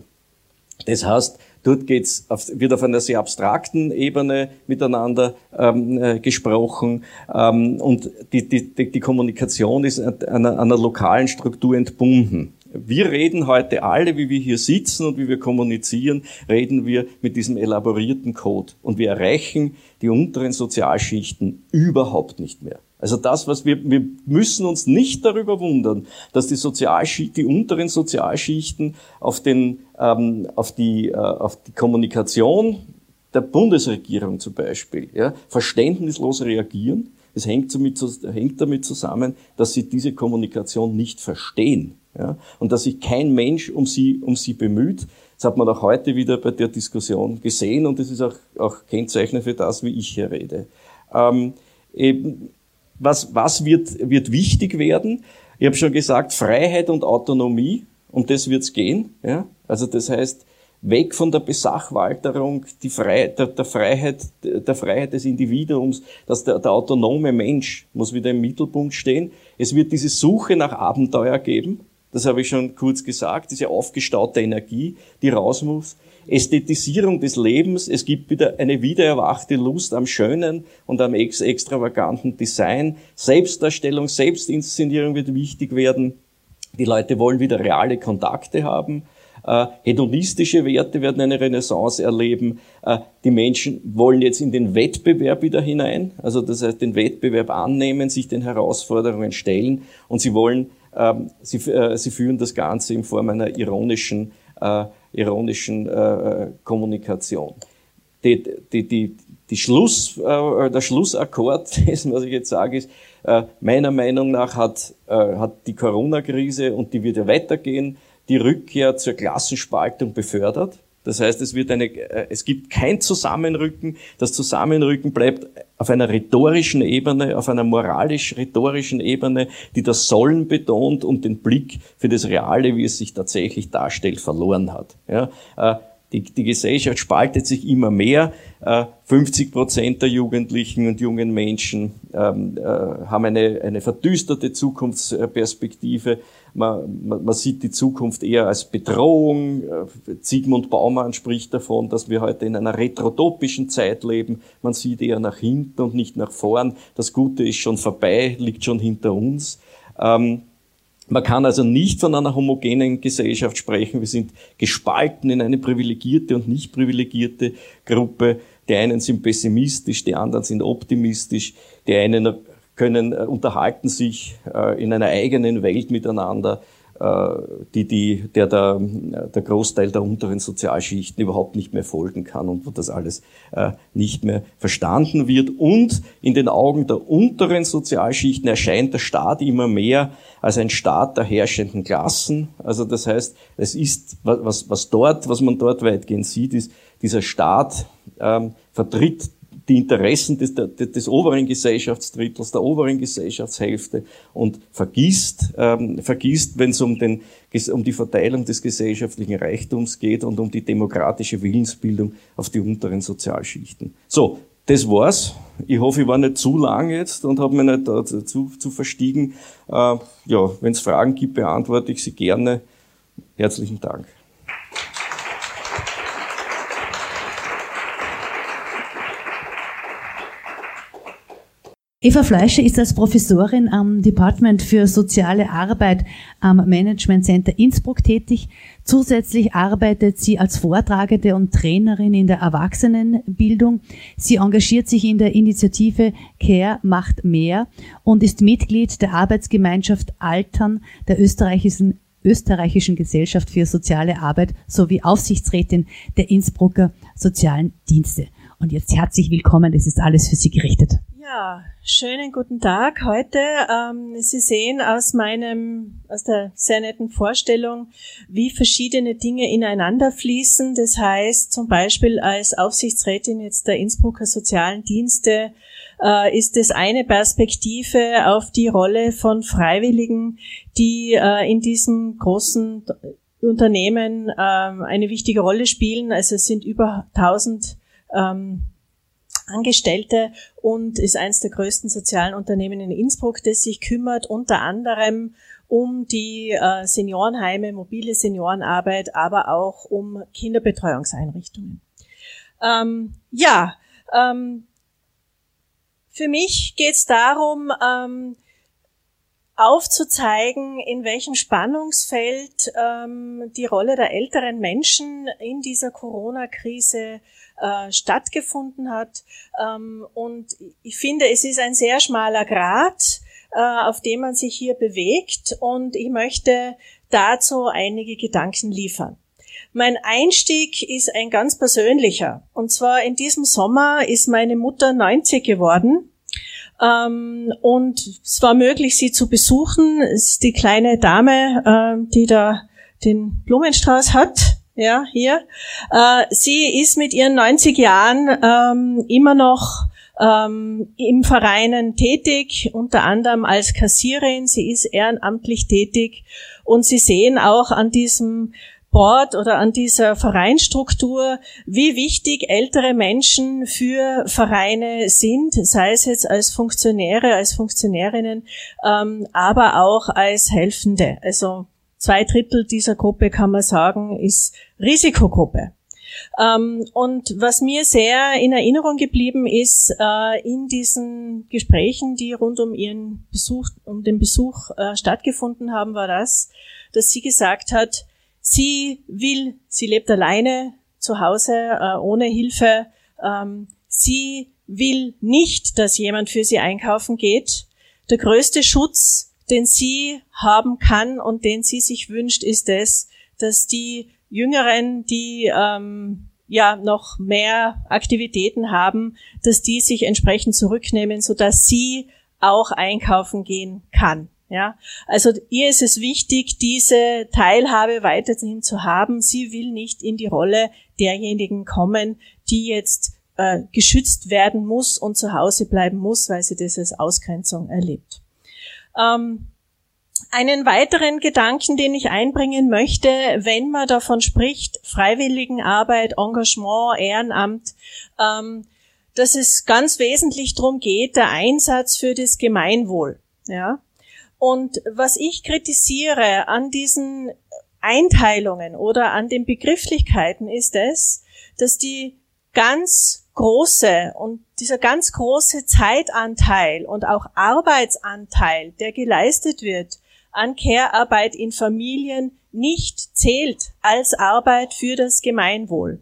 Das heißt, dort geht's auf, wird auf einer sehr abstrakten Ebene miteinander ähm, äh, gesprochen ähm, und die, die, die Kommunikation ist einer, einer lokalen Struktur entbunden. Wir reden heute alle, wie wir hier sitzen und wie wir kommunizieren, reden wir mit diesem elaborierten Code. Und wir erreichen die unteren Sozialschichten überhaupt nicht mehr. Also das, was wir, wir müssen uns nicht darüber wundern, dass die Sozialschichten, die unteren Sozialschichten auf den, ähm, auf die, äh, auf die Kommunikation der Bundesregierung zum Beispiel, ja, verständnislos reagieren. Es hängt hängt damit zusammen, dass sie diese Kommunikation nicht verstehen. Ja, und dass sich kein Mensch um sie, um sie bemüht. Das hat man auch heute wieder bei der Diskussion gesehen und das ist auch, auch Kennzeichen für das, wie ich hier rede. Ähm, eben, was, was wird, wird wichtig werden? Ich habe schon gesagt, Freiheit und Autonomie, um das wird's gehen. Ja? Also das heißt, weg von der Besachwalterung, die Freiheit, der, der, Freiheit, der Freiheit des Individuums, dass der, der autonome Mensch muss wieder im Mittelpunkt stehen. Es wird diese Suche nach Abenteuer geben, das habe ich schon kurz gesagt, diese aufgestaute Energie, die raus muss. Ästhetisierung des Lebens. Es gibt wieder eine wiedererwachte Lust am schönen und am ex extravaganten Design. Selbstdarstellung, Selbstinszenierung wird wichtig werden. Die Leute wollen wieder reale Kontakte haben. Äh, hedonistische Werte werden eine Renaissance erleben. Äh, die Menschen wollen jetzt in den Wettbewerb wieder hinein, also das heißt den Wettbewerb annehmen, sich den Herausforderungen stellen und sie wollen, sie, äh, sie führen das Ganze in Form einer ironischen äh, ironischen äh, Kommunikation. Die, die, die, die Schluss, der Schlussakkord dessen, was ich jetzt sage, ist, meiner Meinung nach hat, hat die Corona-Krise, und die wird ja weitergehen, die Rückkehr zur Klassenspaltung befördert. Das heißt, es wird eine, äh, es gibt kein Zusammenrücken. Das Zusammenrücken bleibt auf einer rhetorischen Ebene, auf einer moralisch-rhetorischen Ebene, die das Sollen betont und den Blick für das Reale, wie es sich tatsächlich darstellt, verloren hat. Ja, äh, die, die Gesellschaft spaltet sich immer mehr. 50 äh, Prozent der Jugendlichen und jungen Menschen ähm, haben eine, eine verdüsterte Zukunftsperspektive. Man, man, man sieht die Zukunft eher als Bedrohung. Sigmund Baumann spricht davon, dass wir heute in einer retrotopischen Zeit leben. Man sieht eher nach hinten und nicht nach vorn. Das Gute ist schon vorbei, liegt schon hinter uns. Ähm, man kann also nicht von einer homogenen Gesellschaft sprechen. Wir sind gespalten in eine privilegierte und nicht privilegierte Gruppe. Die einen sind pessimistisch, die anderen sind optimistisch. Die einen können, äh, unterhalten sich äh, in einer eigenen Welt miteinander, äh, die, die, der, der der Großteil der unteren Sozialschichten überhaupt nicht mehr folgen kann und wo das alles äh, nicht mehr verstanden wird. Und in den Augen der unteren Sozialschichten erscheint der Staat immer mehr als ein Staat der herrschenden Klassen. Also das heißt, es ist, was, was dort, was man dort weitgehend sieht, ist, dieser Staat ähm, vertritt die Interessen des, des, des oberen Gesellschaftsdrittels, der oberen Gesellschaftshälfte und vergisst, ähm, vergisst, wenn es um, um die Verteilung des gesellschaftlichen Reichtums geht und um die demokratische Willensbildung auf die unteren Sozialschichten. So, das war's. Ich hoffe, ich war nicht zu lang jetzt und habe mich nicht dazu zu, zu verstiegen. Äh, ja, wenn es Fragen gibt, beantworte ich sie gerne. Herzlichen Dank. Eva Fleischer ist als Professorin am Department für soziale Arbeit am Management Center Innsbruck tätig. Zusätzlich arbeitet sie als Vortragende und Trainerin in der Erwachsenenbildung. Sie engagiert sich in der Initiative Care macht mehr und ist Mitglied der Arbeitsgemeinschaft Altern der österreichischen österreichischen Gesellschaft für soziale Arbeit sowie Aufsichtsrätin der Innsbrucker Sozialen Dienste. Und jetzt herzlich willkommen, das ist alles für Sie gerichtet. Ja, schönen guten Tag heute. Ähm, Sie sehen aus meinem, aus der sehr netten Vorstellung, wie verschiedene Dinge ineinander fließen. Das heißt, zum Beispiel als Aufsichtsrätin jetzt der Innsbrucker Sozialen Dienste äh, ist es eine Perspektive auf die Rolle von Freiwilligen, die äh, in diesem großen Unternehmen ähm, eine wichtige Rolle spielen. Also es sind über 1000 ähm, Angestellte und ist eines der größten sozialen Unternehmen in Innsbruck, das sich kümmert unter anderem um die äh, Seniorenheime, mobile Seniorenarbeit, aber auch um Kinderbetreuungseinrichtungen. Ähm, ja, ähm, für mich geht es darum, ähm, aufzuzeigen, in welchem Spannungsfeld ähm, die Rolle der älteren Menschen in dieser Corona-Krise äh, stattgefunden hat. Ähm, und ich finde, es ist ein sehr schmaler Grat, äh, auf dem man sich hier bewegt. Und ich möchte dazu einige Gedanken liefern. Mein Einstieg ist ein ganz persönlicher. Und zwar in diesem Sommer ist meine Mutter 90 geworden. Ähm, und es war möglich, sie zu besuchen. Es ist die kleine Dame, äh, die da den Blumenstrauß hat ja, hier. Äh, sie ist mit ihren 90 Jahren ähm, immer noch ähm, im Vereinen tätig, unter anderem als Kassierin. Sie ist ehrenamtlich tätig und Sie sehen auch an diesem Board oder an dieser Vereinstruktur, wie wichtig ältere Menschen für Vereine sind, sei es jetzt als Funktionäre, als Funktionärinnen, ähm, aber auch als Helfende. Also zwei Drittel dieser Gruppe, kann man sagen, ist Risikogruppe. Ähm, und was mir sehr in Erinnerung geblieben ist, äh, in diesen Gesprächen, die rund um ihren Besuch, um den Besuch äh, stattgefunden haben, war das, dass sie gesagt hat, sie will, sie lebt alleine zu Hause, äh, ohne Hilfe, ähm, sie will nicht, dass jemand für sie einkaufen geht. Der größte Schutz, den sie haben kann und den sie sich wünscht, ist es, dass die Jüngeren, die ähm, ja noch mehr Aktivitäten haben, dass die sich entsprechend zurücknehmen, so dass sie auch einkaufen gehen kann. Ja, also ihr ist es wichtig, diese Teilhabe weiterhin zu haben. Sie will nicht in die Rolle derjenigen kommen, die jetzt äh, geschützt werden muss und zu Hause bleiben muss, weil sie das als Ausgrenzung erlebt. Ähm, einen weiteren Gedanken, den ich einbringen möchte, wenn man davon spricht, Freiwilligenarbeit, Engagement, Ehrenamt, ähm, dass es ganz wesentlich darum geht, der Einsatz für das Gemeinwohl. Ja? Und was ich kritisiere an diesen Einteilungen oder an den Begrifflichkeiten ist es, dass die ganz große und dieser ganz große Zeitanteil und auch Arbeitsanteil, der geleistet wird, an Care-Arbeit in Familien nicht zählt als Arbeit für das Gemeinwohl.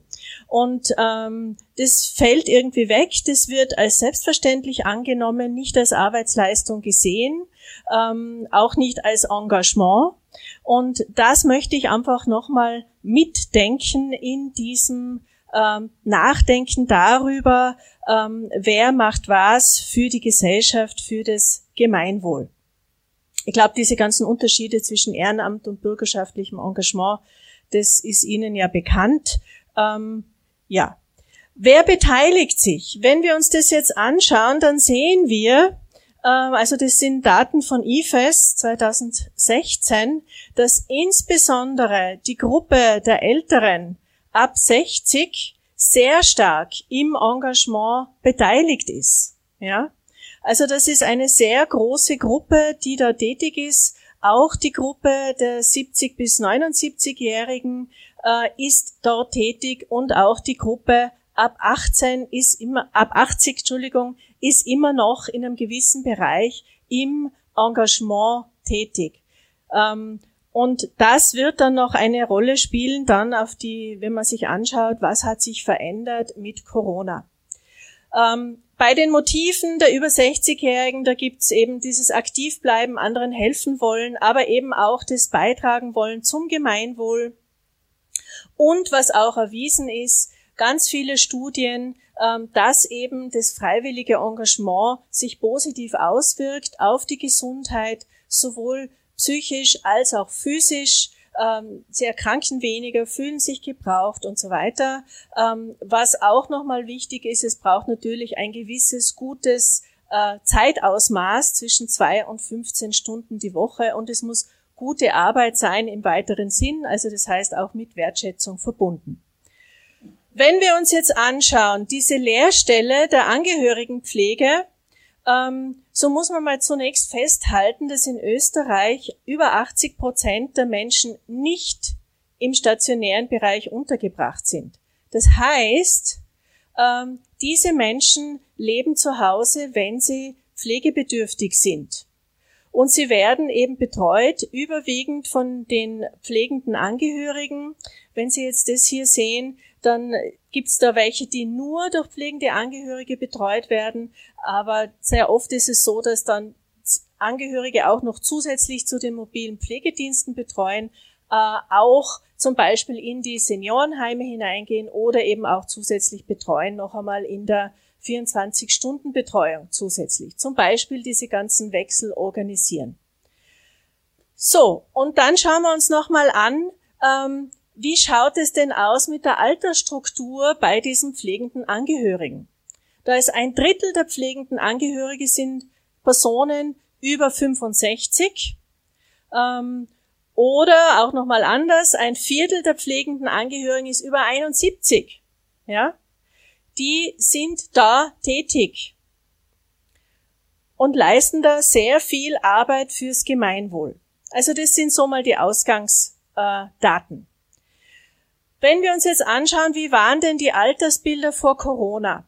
Und ähm, das fällt irgendwie weg, das wird als selbstverständlich angenommen, nicht als Arbeitsleistung gesehen, ähm, auch nicht als Engagement. Und das möchte ich einfach nochmal mitdenken in diesem ähm, Nachdenken darüber, ähm, wer macht was für die Gesellschaft, für das Gemeinwohl. Ich glaube, diese ganzen Unterschiede zwischen Ehrenamt und bürgerschaftlichem Engagement, das ist Ihnen ja bekannt. Ähm, ja. Wer beteiligt sich? Wenn wir uns das jetzt anschauen, dann sehen wir, äh, also das sind Daten von IFES 2016, dass insbesondere die Gruppe der Älteren ab 60 sehr stark im Engagement beteiligt ist. Ja, also das ist eine sehr große Gruppe, die da tätig ist. Auch die Gruppe der 70 bis 79-Jährigen äh, ist dort tätig und auch die Gruppe ab 18 ist immer, ab 80, Entschuldigung, ist immer noch in einem gewissen Bereich im Engagement tätig. Ähm, und das wird dann noch eine Rolle spielen, dann auf die, wenn man sich anschaut, was hat sich verändert mit Corona. Ähm, bei den Motiven der über 60-Jährigen, da gibt's eben dieses Aktivbleiben, anderen helfen wollen, aber eben auch das Beitragen wollen zum Gemeinwohl. Und was auch erwiesen ist, ganz viele Studien, ähm, dass eben das freiwillige Engagement sich positiv auswirkt auf die Gesundheit, sowohl psychisch als auch physisch. Ähm, sie erkranken weniger, fühlen sich gebraucht und so weiter. Ähm, was auch nochmal wichtig ist, es braucht natürlich ein gewisses gutes äh, Zeitausmaß zwischen zwei und 15 Stunden die Woche und es muss gute Arbeit sein im weiteren Sinn, also das heißt auch mit Wertschätzung verbunden. Wenn wir uns jetzt anschauen, diese Lehrstelle der Angehörigenpflege, ähm, so muss man mal zunächst festhalten, dass in Österreich über 80 Prozent der Menschen nicht im stationären Bereich untergebracht sind. Das heißt, ähm, diese Menschen leben zu Hause, wenn sie pflegebedürftig sind. Und sie werden eben betreut, überwiegend von den pflegenden Angehörigen. Wenn Sie jetzt das hier sehen, dann gibt's da welche, die nur durch pflegende Angehörige betreut werden. Aber sehr oft ist es so, dass dann Angehörige auch noch zusätzlich zu den mobilen Pflegediensten betreuen, äh, auch zum Beispiel in die Seniorenheime hineingehen oder eben auch zusätzlich betreuen, noch einmal in der 24-Stunden-Betreuung zusätzlich. Zum Beispiel diese ganzen Wechsel organisieren. So, und dann schauen wir uns nochmal an, ähm, wie schaut es denn aus mit der Altersstruktur bei diesen pflegenden Angehörigen? Da ist ein Drittel der pflegenden Angehörige sind Personen über 65 ähm, oder auch nochmal anders, ein Viertel der pflegenden Angehörigen ist über 71. Ja, die sind da tätig und leisten da sehr viel Arbeit fürs Gemeinwohl. Also das sind so mal die Ausgangsdaten. Wenn wir uns jetzt anschauen, wie waren denn die Altersbilder vor Corona?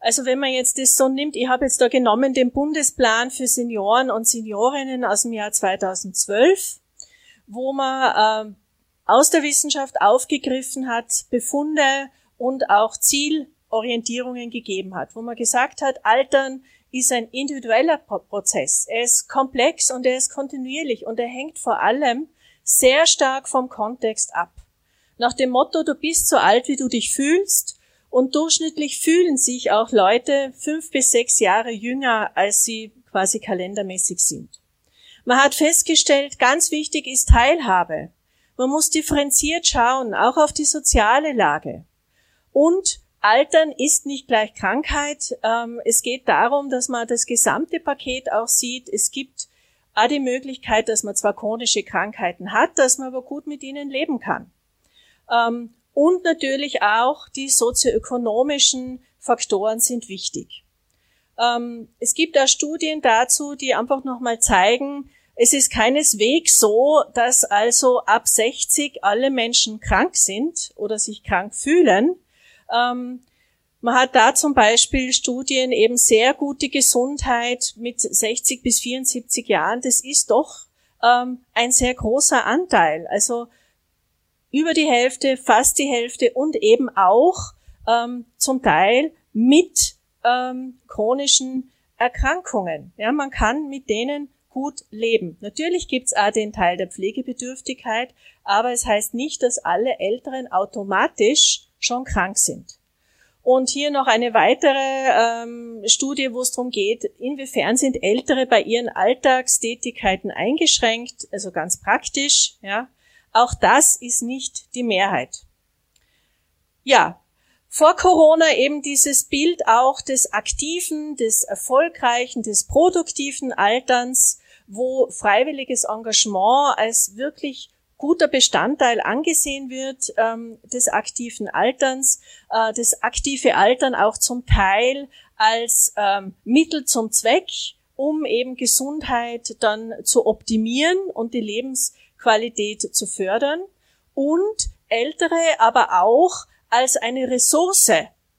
Also wenn man jetzt das so nimmt, ich habe jetzt da genommen den Bundesplan für Senioren und Seniorinnen aus dem Jahr 2012, wo man äh, aus der Wissenschaft aufgegriffen hat, Befunde und auch Ziel Orientierungen gegeben hat, wo man gesagt hat, Altern ist ein individueller Prozess. Er ist komplex und er ist kontinuierlich und er hängt vor allem sehr stark vom Kontext ab. Nach dem Motto, du bist so alt, wie du dich fühlst und durchschnittlich fühlen sich auch Leute fünf bis sechs Jahre jünger, als sie quasi kalendermäßig sind. Man hat festgestellt, ganz wichtig ist Teilhabe. Man muss differenziert schauen, auch auf die soziale Lage. Und Altern ist nicht gleich Krankheit. Ähm, es geht darum, dass man das gesamte Paket auch sieht. Es gibt auch die Möglichkeit, dass man zwar chronische Krankheiten hat, dass man aber gut mit ihnen leben kann. Ähm, und natürlich auch die sozioökonomischen Faktoren sind wichtig. Ähm, es gibt da Studien dazu, die einfach nochmal zeigen, es ist keineswegs so, dass also ab 60 alle Menschen krank sind oder sich krank fühlen, ähm, man hat da zum Beispiel Studien eben sehr gute Gesundheit mit 60 bis 74 Jahren. Das ist doch ähm, ein sehr großer Anteil. Also über die Hälfte, fast die Hälfte und eben auch ähm, zum Teil mit ähm, chronischen Erkrankungen. Ja, man kann mit denen gut leben. Natürlich gibt's auch den Teil der Pflegebedürftigkeit, aber es heißt nicht, dass alle Älteren automatisch schon krank sind. Und hier noch eine weitere ähm, Studie, wo es darum geht, inwiefern sind Ältere bei ihren Alltagstätigkeiten eingeschränkt, also ganz praktisch. Ja, auch das ist nicht die Mehrheit. Ja, vor Corona eben dieses Bild auch des aktiven, des erfolgreichen, des produktiven Alterns, wo freiwilliges Engagement als wirklich guter Bestandteil angesehen wird ähm, des aktiven Alterns, äh, das aktive Altern auch zum Teil als ähm, Mittel zum Zweck, um eben Gesundheit dann zu optimieren und die Lebensqualität zu fördern und Ältere aber auch als eine Ressource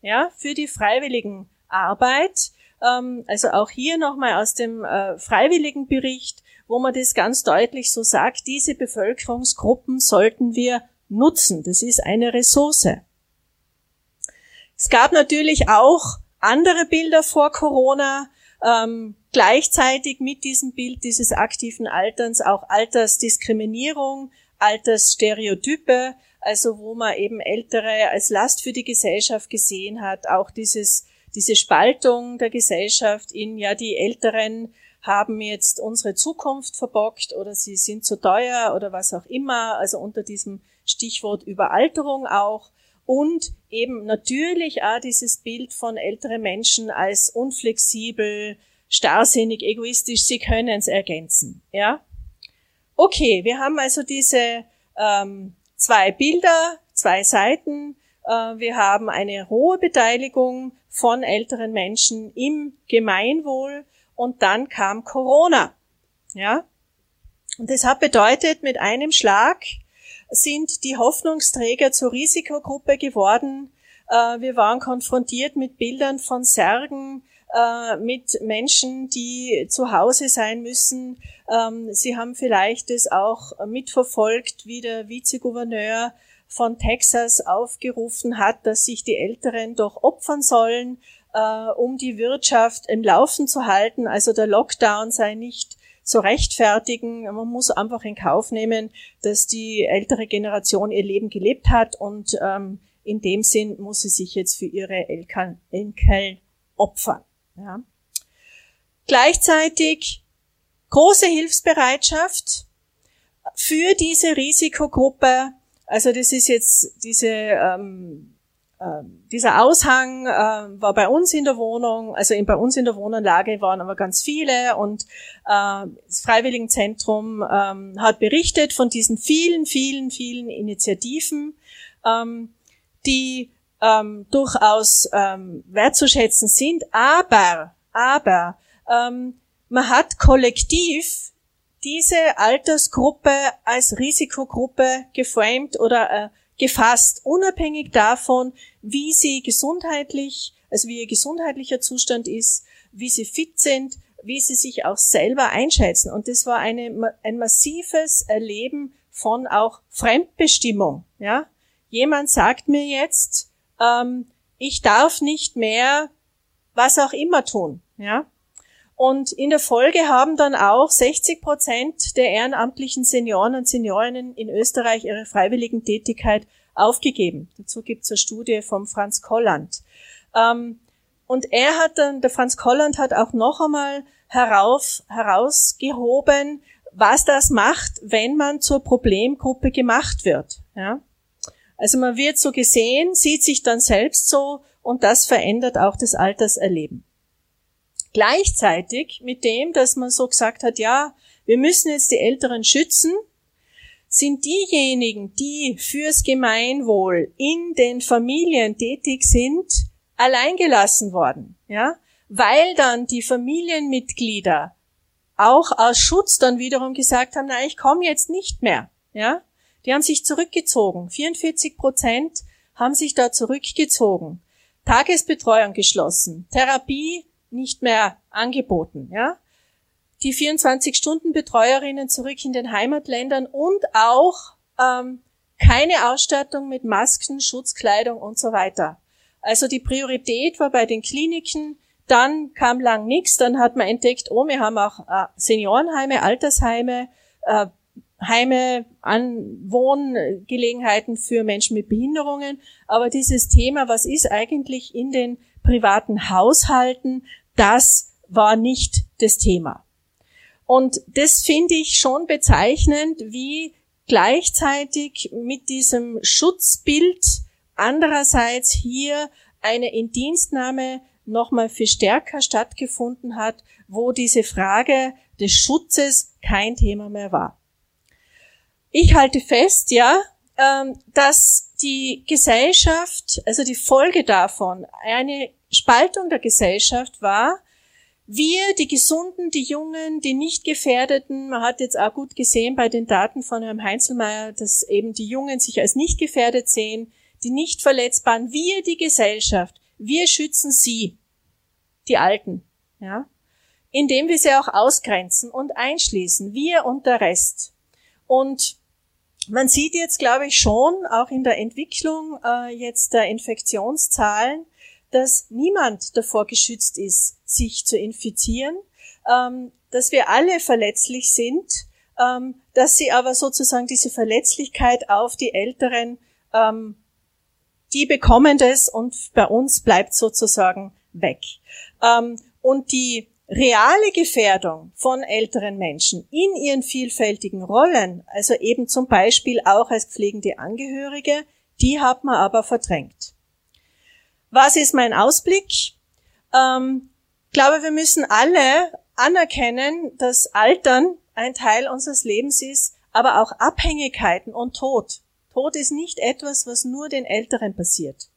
ja, für die freiwilligen Arbeit. Ähm, also auch hier nochmal aus dem äh, freiwilligen Bericht wo man das ganz deutlich so sagt, diese Bevölkerungsgruppen sollten wir nutzen. Das ist eine Ressource. Es gab natürlich auch andere Bilder vor Corona, ähm, gleichzeitig mit diesem Bild dieses aktiven Alterns auch Altersdiskriminierung, Altersstereotype, also wo man eben Ältere als Last für die Gesellschaft gesehen hat, auch dieses, diese Spaltung der Gesellschaft in, ja, die Älteren haben jetzt unsere Zukunft verbockt oder sie sind zu teuer oder was auch immer, also unter diesem Stichwort Überalterung auch. Und eben natürlich auch dieses Bild von älteren Menschen als unflexibel, starrsinnig, egoistisch, sie können es ergänzen. Ja? Okay, wir haben also diese ähm, zwei Bilder, zwei Seiten. Äh, wir haben eine hohe Beteiligung von älteren Menschen im Gemeinwohl und dann kam Corona. Ja? Und das hat bedeutet, mit einem Schlag sind die Hoffnungsträger zur Risikogruppe geworden. Äh, wir waren konfrontiert mit Bildern von Särgen, äh, mit Menschen, die zu Hause sein müssen. Ähm, Sie haben vielleicht es auch mitverfolgt, wie der Vizegouverneur von Texas aufgerufen hat, dass sich die Älteren doch opfern sollen, äh, um die Wirtschaft im Laufen zu halten. Also der Lockdown sei nicht zu rechtfertigen. Man muss einfach in Kauf nehmen, dass die ältere Generation ihr Leben gelebt hat und ähm, in dem Sinn muss sie sich jetzt für ihre Enkel, opfern. Ja. Gleichzeitig große Hilfsbereitschaft für diese Risikogruppe. Also das ist jetzt diese ähm, ähm, dieser Aushang äh, war bei uns in der Wohnung, also in, bei uns in der Wohnanlage waren aber ganz viele und äh, das Freiwilligenzentrum ähm, hat berichtet von diesen vielen, vielen, vielen Initiativen, ähm, die ähm, durchaus ähm, wertzuschätzen sind, aber, aber ähm, man hat kollektiv diese Altersgruppe als Risikogruppe geframed oder äh, gefasst, unabhängig davon, wie sie gesundheitlich, also wie ihr gesundheitlicher Zustand ist, wie sie fit sind, wie sie sich auch selber einschätzen. Und das war eine, ein massives Erleben von auch Fremdbestimmung. Ja, jemand sagt mir jetzt, ähm, ich darf nicht mehr was auch immer tun. Ja, und in der Folge haben dann auch 60 Prozent der ehrenamtlichen Senioren und Seniorinnen in Österreich ihre freiwilligen Tätigkeit aufgegeben. Dazu gibt es eine Studie vom Franz Kolland. Ähm, und er hat dann, der Franz Kolland hat auch noch einmal herauf, herausgehoben, was das macht, wenn man zur Problemgruppe gemacht wird. Ja? Also man wird so gesehen, sieht sich dann selbst so und das verändert auch das Alterserleben. Gleichzeitig mit dem, dass man so gesagt hat, ja, wir müssen jetzt die Älteren schützen, sind diejenigen, die fürs Gemeinwohl in den Familien tätig sind, alleingelassen worden, ja, weil dann die Familienmitglieder auch aus Schutz dann wiederum gesagt haben, na, ich komme jetzt nicht mehr, ja. Die haben sich zurückgezogen. 44 Prozent haben sich da zurückgezogen. Tagesbetreuung geschlossen. Therapie nicht mehr angeboten, ja. Die 24-Stunden-Betreuerinnen zurück in den Heimatländern und auch ähm, keine Ausstattung mit Masken, Schutzkleidung und so weiter. Also die Priorität war bei den Kliniken, dann kam lang nichts, dann hat man entdeckt, oh, wir haben auch äh, Seniorenheime, Altersheime, äh, Heime, an Wohngelegenheiten für Menschen mit Behinderungen. Aber dieses Thema, was ist eigentlich in den privaten Haushalten, das war nicht das Thema. Und das finde ich schon bezeichnend, wie gleichzeitig mit diesem Schutzbild andererseits hier eine Indienstnahme nochmal viel stärker stattgefunden hat, wo diese Frage des Schutzes kein Thema mehr war. Ich halte fest, ja, ähm, dass die Gesellschaft, also die Folge davon, eine Spaltung der Gesellschaft war, wir, die Gesunden, die Jungen, die nicht Gefährdeten, man hat jetzt auch gut gesehen bei den Daten von Herrn Heinzelmeier, dass eben die Jungen sich als nicht gefährdet sehen, die nicht verletzbaren, wir, die Gesellschaft, wir schützen sie, die Alten, ja, indem wir sie auch ausgrenzen und einschließen, wir und der Rest. Und man sieht jetzt, glaube ich, schon auch in der Entwicklung äh, jetzt der Infektionszahlen, dass niemand davor geschützt ist, sich zu infizieren, ähm, dass wir alle verletzlich sind, ähm, dass sie aber sozusagen diese Verletzlichkeit auf die Älteren ähm, die bekommen das und bei uns bleibt sozusagen weg. Und die reale Gefährdung von älteren Menschen in ihren vielfältigen Rollen, also eben zum Beispiel auch als pflegende Angehörige, die hat man aber verdrängt. Was ist mein Ausblick? Ähm, ich glaube, wir müssen alle anerkennen, dass Altern ein Teil unseres Lebens ist, aber auch Abhängigkeiten und Tod. Tod ist nicht etwas, was nur den Älteren passiert.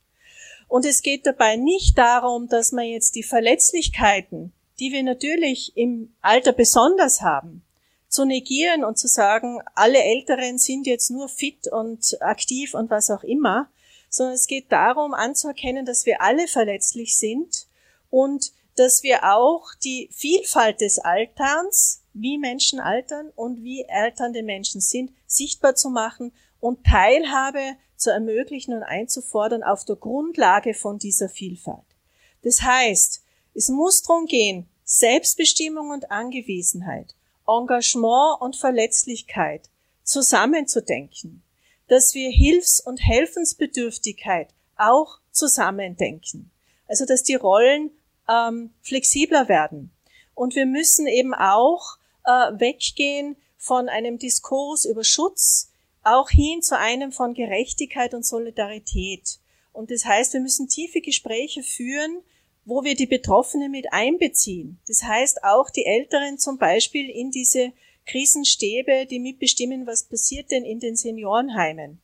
Und es geht dabei nicht darum, dass man jetzt die Verletzlichkeiten, die wir natürlich im Alter besonders haben, zu negieren und zu sagen, alle Älteren sind jetzt nur fit und aktiv und was auch immer, sondern es geht darum anzuerkennen, dass wir alle verletzlich sind und dass wir auch die Vielfalt des Alterns, wie Menschen altern und wie alternde Menschen sind, sichtbar zu machen und Teilhabe zu ermöglichen und einzufordern auf der Grundlage von dieser Vielfalt. Das heißt, es muss darum gehen, Selbstbestimmung und Angewiesenheit, Engagement und Verletzlichkeit zusammenzudenken, dass wir Hilfs- und Helfensbedürftigkeit auch zusammendenken. Also dass die Rollen ähm, flexibler werden. Und wir müssen eben auch äh, weggehen von einem Diskurs über Schutz, auch hin zu einem von Gerechtigkeit und Solidarität. Und das heißt, wir müssen tiefe Gespräche führen, wo wir die Betroffenen mit einbeziehen. Das heißt, auch die Älteren zum Beispiel in diese Krisenstäbe, die mitbestimmen, was passiert denn in den Seniorenheimen.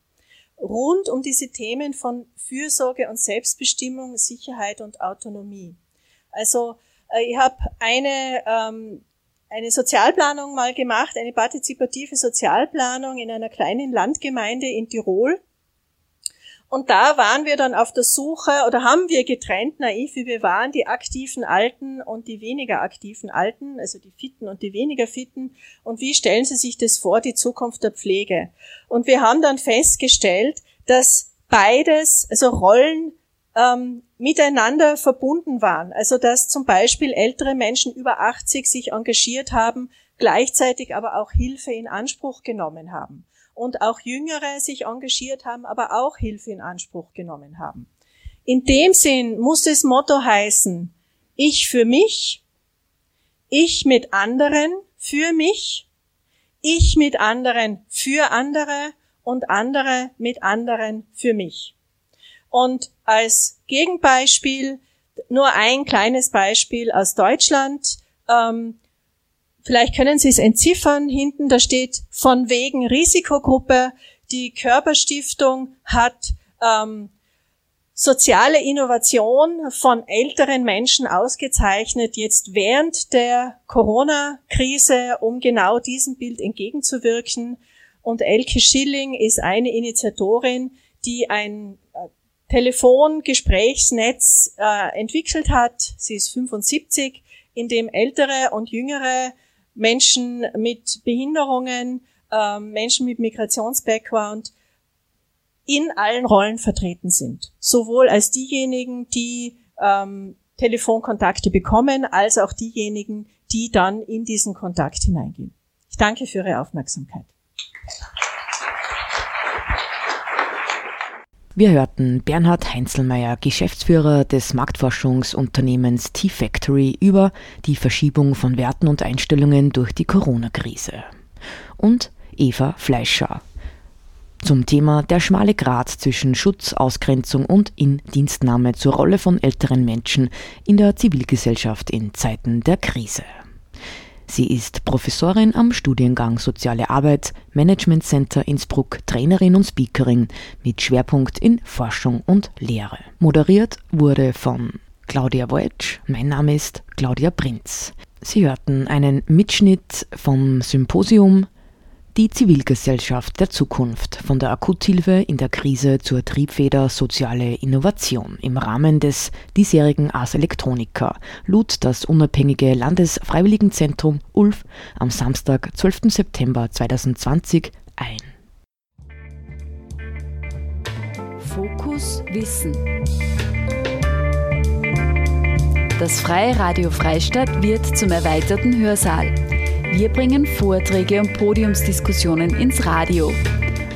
Rund um diese Themen von Fürsorge und Selbstbestimmung, Sicherheit und Autonomie. Also äh, ich habe eine, ähm, eine Sozialplanung mal gemacht, eine partizipative Sozialplanung in einer kleinen Landgemeinde in Tirol. Und da waren wir dann auf der Suche oder haben wir getrennt, naiv wie wir waren, die aktiven Alten und die weniger aktiven Alten, also die Fitten und die weniger Fitten. Und wie stellen Sie sich das vor, die Zukunft der Pflege? Und wir haben dann festgestellt, dass beides, also Rollen ähm, miteinander verbunden waren. Also dass zum Beispiel ältere Menschen über 80 sich engagiert haben, gleichzeitig aber auch Hilfe in Anspruch genommen haben. Und auch Jüngere sich engagiert haben, aber auch Hilfe in Anspruch genommen haben. In dem Sinn muss das Motto heißen, ich für mich, ich mit anderen für mich, ich mit anderen für andere und andere mit anderen für mich. Und als Gegenbeispiel nur ein kleines Beispiel aus Deutschland. Ähm, vielleicht können Sie es entziffern. Hinten, da steht von wegen Risikogruppe. Die Körperstiftung hat ähm, soziale Innovation von älteren Menschen ausgezeichnet, jetzt während der Corona-Krise, um genau diesem Bild entgegenzuwirken. Und Elke Schilling ist eine Initiatorin, die ein Telefongesprächsnetz äh, entwickelt hat. Sie ist 75, in dem ältere und jüngere Menschen mit Behinderungen, äh, Menschen mit Migrationsbackground in allen Rollen vertreten sind. Sowohl als diejenigen, die ähm, Telefonkontakte bekommen, als auch diejenigen, die dann in diesen Kontakt hineingehen. Ich danke für Ihre Aufmerksamkeit. Wir hörten Bernhard Heinzelmeier, Geschäftsführer des Marktforschungsunternehmens T-Factory, über die Verschiebung von Werten und Einstellungen durch die Corona-Krise. Und Eva Fleischer zum Thema der schmale Grat zwischen Schutz, Ausgrenzung und Indienstnahme zur Rolle von älteren Menschen in der Zivilgesellschaft in Zeiten der Krise. Sie ist Professorin am Studiengang Soziale Arbeit, Management Center Innsbruck, Trainerin und Speakerin mit Schwerpunkt in Forschung und Lehre. Moderiert wurde von Claudia Woetsch. Mein Name ist Claudia Prinz. Sie hörten einen Mitschnitt vom Symposium die Zivilgesellschaft der Zukunft von der Akuthilfe in der Krise zur Triebfeder soziale Innovation im Rahmen des diesjährigen Ars Electronica lud das unabhängige Landesfreiwilligenzentrum ULF am Samstag, 12. September 2020 ein. Fokus Wissen. Das Freie Radio Freistadt wird zum erweiterten Hörsaal. Wir bringen Vorträge und Podiumsdiskussionen ins Radio.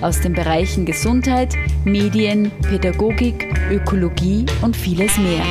aus den Bereichen Gesundheit, Medien, Pädagogik, Ökologie und vieles mehr.